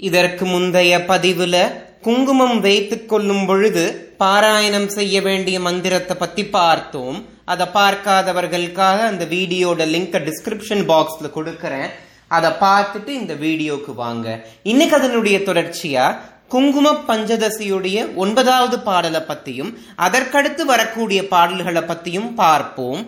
இதற்கு முந்தைய பதிவுல குங்குமம் வைத்துக் கொள்ளும் பொழுது பாராயணம் செய்ய வேண்டிய மந்திரத்தை பத்தி பார்த்தோம். அதை பார்க்காதவர்களுக்காக அந்த வீடியோட லிங்க் டிஸ்கிரிப்ஷன் பாக்ஸ்ல கொடுக்கறேன். அதை பார்த்துட்டு இந்த வீடியோக்கு வாங்க. இன்னைக்கு அதனுடைய தொடர்ச்சியா குங்கும பஞ்சதசியுடைய ஒன்பதாவது பாடலை பத்தியும் அதற்கடுத்து வரக்கூடிய பாடல்களை பத்தியும் பார்ப்போம்.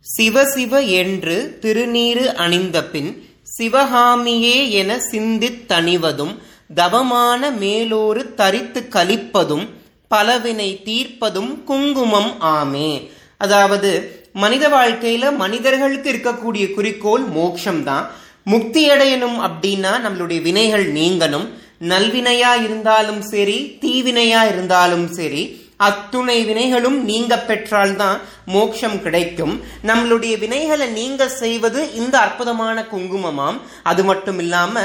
சிவ சிவ என்று திருநீரு அணிந்த பின் சிவகாமியே என சிந்தித் தணிவதும் தவமான மேலோரு தரித்து கழிப்பதும் பலவினை தீர்ப்பதும் குங்குமம் ஆமே. அதாவது மனித வாழ்க்கையில மனிதர்களுக்கு இருக்கக்கூடிய குறிக்கோள் மோட்சம்தான் முக்தி அடையணும் அப்படின்னா நம்மளுடைய வினைகள் நீங்கணும். நல்வினையா இருந்தாலும் சரி தீவினையா இருந்தாலும் சரி அத்துணை வினைகளும் நீங்க பெற்றால்தான் மோட்சம் கிடைக்கும். நம்மளுடைய வினைகளை நீங்க செய்வது இந்த அற்புதமான குங்குமமாம். அது மட்டும் இல்லாம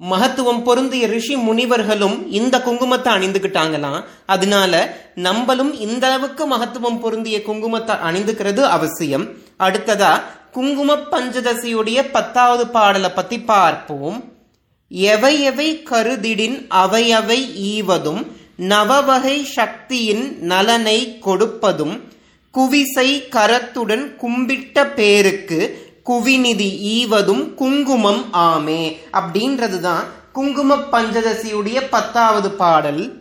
மகத்துவம் பொருந்திய ரிஷி முனிவர்களும் இந்த குங்குமத்தை அணிந்துகிட்டாங்களாம் அதனால நம்மளும் இந்த அளவுக்கு மகத்துவம் பொருந்திய குங்குமத்தை அணிந்துக்கிறது அவசியம். அடுத்ததா குங்கும பஞ்சதசியுடைய பத்தாவது பாடலை பத்தி பார்ப்போம். எவை எவை கருதிடின் அவை அவை ஈவதும். நவவகை சக்தியின் நலனை கொடுப்பதும் குவிசை கரத்துடன் கும்பிட்ட பேருக்கு குவிநிதி ஈவதும் குங்குமம் ஆமே. அப்படின்றதுதான் குங்கும பஞ்சதசியுடைய பத்தாவது பாடல்.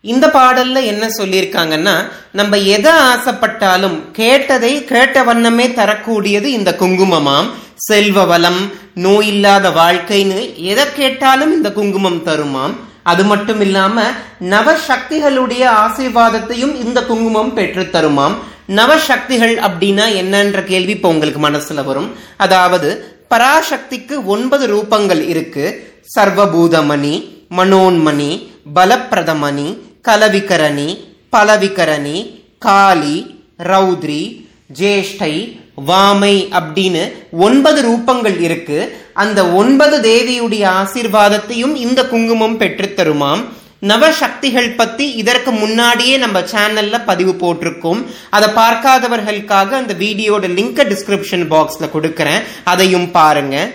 இந்த பாடல்ல என்ன சொல்லியிருக்காங்கன்னா நம்ம எதை ஆசைப்பட்டாலும் கேட்டதை கேட்ட வண்ணமே தரக்கூடியது இந்த குங்குமமாம். செல்வ வளம் நோய் இல்லாத வாழ்க்கைன்னு எதை கேட்டாலும் இந்த குங்குமம் தருமாம். அது மட்டும் இல்லாம நவசக்திகளுடைய ஆசீர்வாதத்தையும் இந்த குங்குமம் பெற்று தருமாம். நவசக்திகள் அப்படின்னா என்னன்ற கேள்வி இப்போ உங்களுக்கு மனசுல வரும். அதாவது பராசக்திக்கு ஒன்பது ரூபங்கள் இருக்கு. சர்வபூதமணி மனோன்மணி பலப்பிரதமணி கலவிகரணி பலவிகரணி காளி ரௌத்ரி ஜேஷ்டை வாமை அப்படின்னு ஒன்பது ரூபங்கள் இருக்கு. அந்த ஒன்பது தேவியுடைய ஆசீர்வாதத்தையும் இந்த குங்குமம் பெற்றுத்தருமாம் நவசக்திகள் பத்தி இதற்கு முன்னாடியே நம்ம சேனல்ல பதிவு போட்டிருக்கோம். அதை பார்க்காதவர்களுக்காக அந்த வீடியோட லிங்க் டிஸ்கிரிப்ஷன் பாக்ஸ்ல கொடுக்கறேன். அதையும் பாருங்க.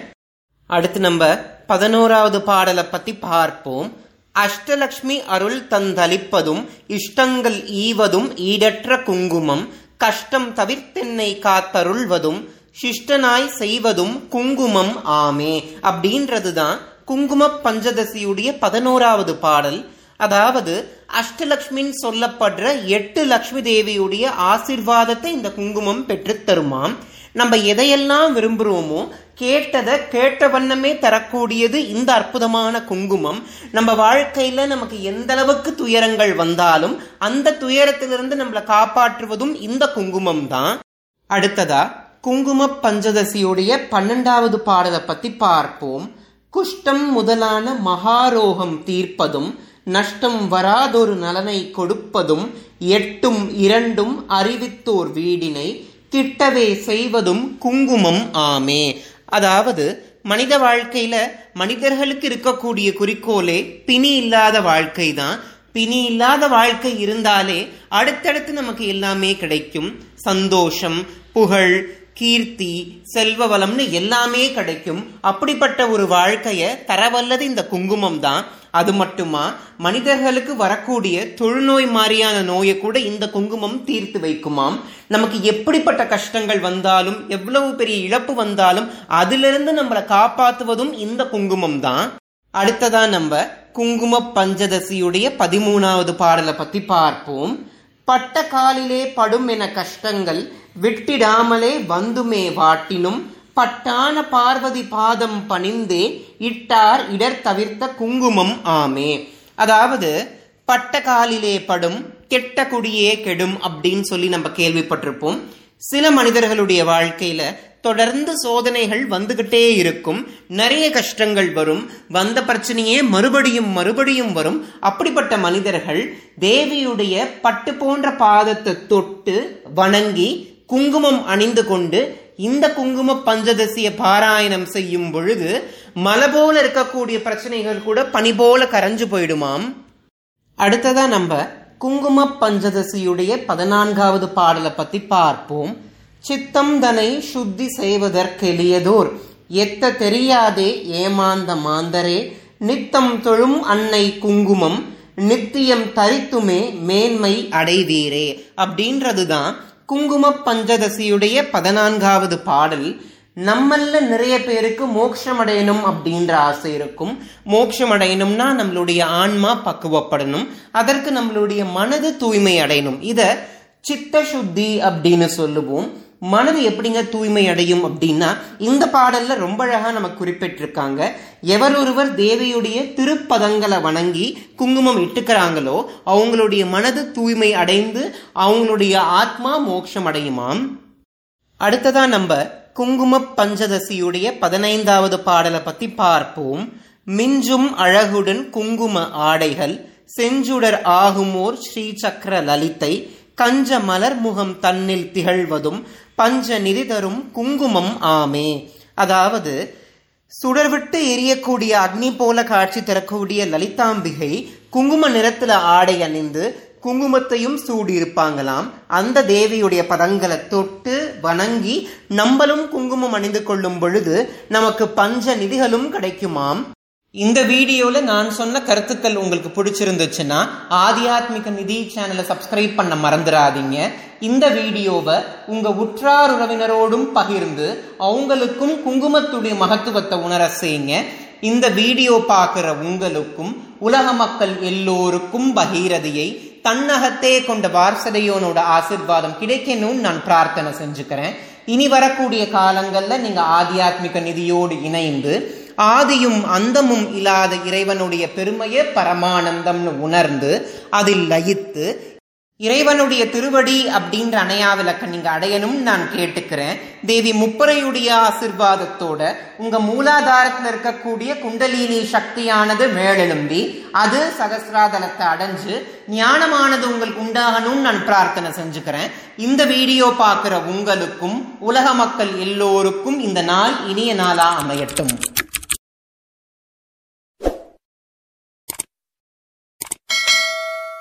அடுத்து நம்ம பதினோராவது பாடலை பத்தி பார்ப்போம். அஷ்டலக்ஷ்மி அருள் தந்தளிப்பதும் இஷ்டங்கள் ஈவதும் ஈடற்ற குங்குமம். கஷ்டம் தவிர்த்தென்னை காத்தருள்வதும் சிஷ்டனாய் செய்வதும் குங்குமம் ஆமே. அப்படின்றதுதான் குங்கும பஞ்சதசியுடைய பதினோராவது பாடல். அதாவது அஷ்டலக்ஷ்மின்னு சொல்லப்படுற எட்டு லக்ஷ்மி தேவியுடைய ஆசிர்வாதத்தை இந்த குங்குமம் பெற்றுத் தருமாம். நம்ம எதையெல்லாம் விரும்புகிறோமோ கேட்டதை கேட்ட வண்ணமே தரக்கூடியது இந்த அற்புதமான குங்குமம். நம்ம வாழ்க்கையில நமக்கு எந்த அளவுக்கு துயரங்கள் வந்தாலும் அந்த துயரத்திலிருந்து நம்மளை காப்பாற்றுவதும் இந்த குங்குமம் தான். அடுத்ததா குங்கும பஞ்சதசியுடைய பன்னெண்டாவது பாடலை பத்தி பார்ப்போம். குஷ்டம் முதலான மகாரோகம் தீர்ப்பதும் நஷ்டம் வராதொரு நலனை கொடுப்பதும் எட்டும் இரண்டும் அறிவித்தோர் வீடினை கிட்டவே செய்வதும் குங்குமம் ஆமே. அதாவது மனித வாழ்க்கையில மனிதர்களுக்கு இருக்கக்கூடிய குறிக்கோளே பிணி இல்லாத வாழ்க்கை தான் பிணி இல்லாத வாழ்க்கை இருந்தாலே அடுத்தடுத்து நமக்கு எல்லாமே கிடைக்கும். சந்தோஷம் புகழ் கீர்த்தி செல்வ வளம்னு எல்லாமே கிடைக்கும். அப்படிப்பட்ட ஒரு வாழ்க்கைய தரவல்லது இந்த குங்குமம் தான் அது மட்டுமா? மனிதர்களுக்கு வரக்கூடிய தொழுநோய் மாதிரியான நோயை கூட இந்த குங்குமம் தீர்த்து வைக்குமாம். நமக்கு எப்படிப்பட்ட கஷ்டங்கள் வந்தாலும் எவ்வளவு பெரிய இழப்பு வந்தாலும் அதிலிருந்து நம்மளை காப்பாத்துவதும் இந்த குங்குமம் தான். அடுத்ததா நம்ம குங்கும பஞ்சதசியுடைய பதிமூணாவது பாடலை பத்தி பார்ப்போம். பட்ட காலிலே படும் என கஷ்டங்கள் விட்டிடாமலே வந்துமே வாட்டினும் பட்டான பார்வதி பாதம் பணிந்தே இட்டார் இடர் தவிர்த்த குங்குமம் ஆமே. அதாவது பட்ட காலிலே படும் கெட்ட குடியே கெடும் அப்படின்னு சொல்லி நம்ம கேள்விப்பட்டிருப்போம். சில மனிதர்களுடைய வாழ்க்கையில தொடர்ந்து சோதனைகள் வந்துகிட்டே இருக்கும். நிறைய கஷ்டங்கள் வரும். வந்த பிரச்சனையே மறுபடியும் மறுபடியும் வரும். அப்படிப்பட்ட மனிதர்கள் தேவியுடைய பட்டு போன்ற பாதத்தை தொட்டு வணங்கி குங்குமம் அணிந்து கொண்டு இந்த குங்கும பஞ்சதசிய பாராயணம் செய்யும் பொழுது மலை போல இருக்கக்கூடிய பிரச்சனைகள் கூட பனி போல கரைஞ்சு போயிடுமாம். அடுத்ததா நம்ம குங்கும பஞ்சதசியுடைய பதினான்காவது பாடலை பத்தி பார்ப்போம். சித்தம் தனை சுத்தி செய்வதற்கெளியதோர் எத்த தெரியாதே ஏமாந்த மாந்தரே நித்தம் தொழும் அன்னை குங்குமம் நித்தியம் தரித்துமே மேன்மை அடைவீரே அப்படின்றதுதான் குங்கும பஞ்சதசியுடைய பதினான்காவது பாடல் நம்மள நிறைய பேருக்கு மோட்சம் அடையணும் அப்படின்ற ஆசை இருக்கும். மோட்சம் அடையணும்னா நம்மளுடைய ஆன்மா பக்குவப்படணும். அதற்கு நம்மளுடைய மனது தூய்மை அடையணும். இத சித்த சுத்தி அப்படின்னு சொல்லுவோம். மனது எப்படிங்க தூய்மை அடையும் அப்படின்னா இந்த பாடல்ல ரொம்ப அழகா நம்ம குறிப்பிட்டிருக்காங்க. எவரொருவர் தேவியுடைய திருப்பதங்களை வணங்கி குங்குமம் இட்டுக்கிறாங்களோ அவங்களுடைய மனது தூய்மை அடைந்து அவங்களுடைய ஆத்மா மோட்சம் அடையுமாம். அடுத்ததா நம்ம குங்கும பஞ்சதசியுடைய பதினைந்தாவது பாடலை பத்தி பார்ப்போம். மிஞ்சும் அழகுடன் குங்கும ஆடைகள் செஞ்சுடர் ஆகுமோர் ஸ்ரீ சக்கர லலித்தை கஞ்ச மலர் முகம் தன்னில் திகழ்வதும் பஞ்ச நிதி தரும் குங்குமம் ஆமே. அதாவது சுடர்விட்டு எரியக்கூடிய அக்னி போல காட்சி தரக்கூடிய லலிதாம்பிகை குங்கும நிறத்துல ஆடை அணிந்து குங்குமத்தையும் சூடி இருப்பாங்களாம் அந்த தேவியுடைய பதங்களை தொட்டு வணங்கி நம்மளும் குங்குமம் அணிந்து கொள்ளும் பொழுது நமக்கு பஞ்ச நிதிகளும் கிடைக்குமாம். இந்த வீடியோவில் நான் சொன்ன கருத்துக்கள் உங்களுக்கு பிடிச்சிருந்துச்சுன்னா ஆத்தியாத்மிக நிதி சேனலை சப்ஸ்கிரைப் பண்ண மறந்துடாதீங்க இந்த வீடியோவை உங்கள் உற்றார் உறவினரோடும் பகிர்ந்து அவங்களுக்கும் குங்குமத்துடைய மகத்துவத்தை உணர செய்யுங்க. இந்த வீடியோ பார்க்குற உங்களுக்கும் உலக மக்கள் எல்லோருக்கும் பகீரதியை தன்னகத்தே கொண்ட வாரசதையோனோட ஆசிர்வாதம் கிடைக்கணும்னு நான் பிரார்த்தனை செஞ்சுக்கிறேன். இனி வரக்கூடிய காலங்களில் நீங்கள் ஆத்தியாத்மிக நிதியோடு இணைந்து ஆதியும் அந்தமும் இல்லாத இறைவனுடைய பெருமையே பரமானந்தம்னு உணர்ந்து அதில் லயித்து இறைவனுடைய திருவடி அப்படின்ற அணையா விளக்க நீங்க அடையணும் நான் கேட்டுக்கிறேன். தேவி முப்பரையுடைய ஆசிர்வாதத்தோட உங்க மூலாதாரத்தில் இருக்கக்கூடிய குண்டலினி சக்தியானது மேலெழும்பி அது சகசிராதலத்தை அடைஞ்சு ஞானமானது உங்களுக்கு உண்டாகணும்னு நான் பிரார்த்தனை செஞ்சுக்கிறேன். இந்த வீடியோ பார்க்குற உங்களுக்கும் உலக மக்கள் எல்லோருக்கும் இந்த நாள் இனிய நாளா அமையட்டும்.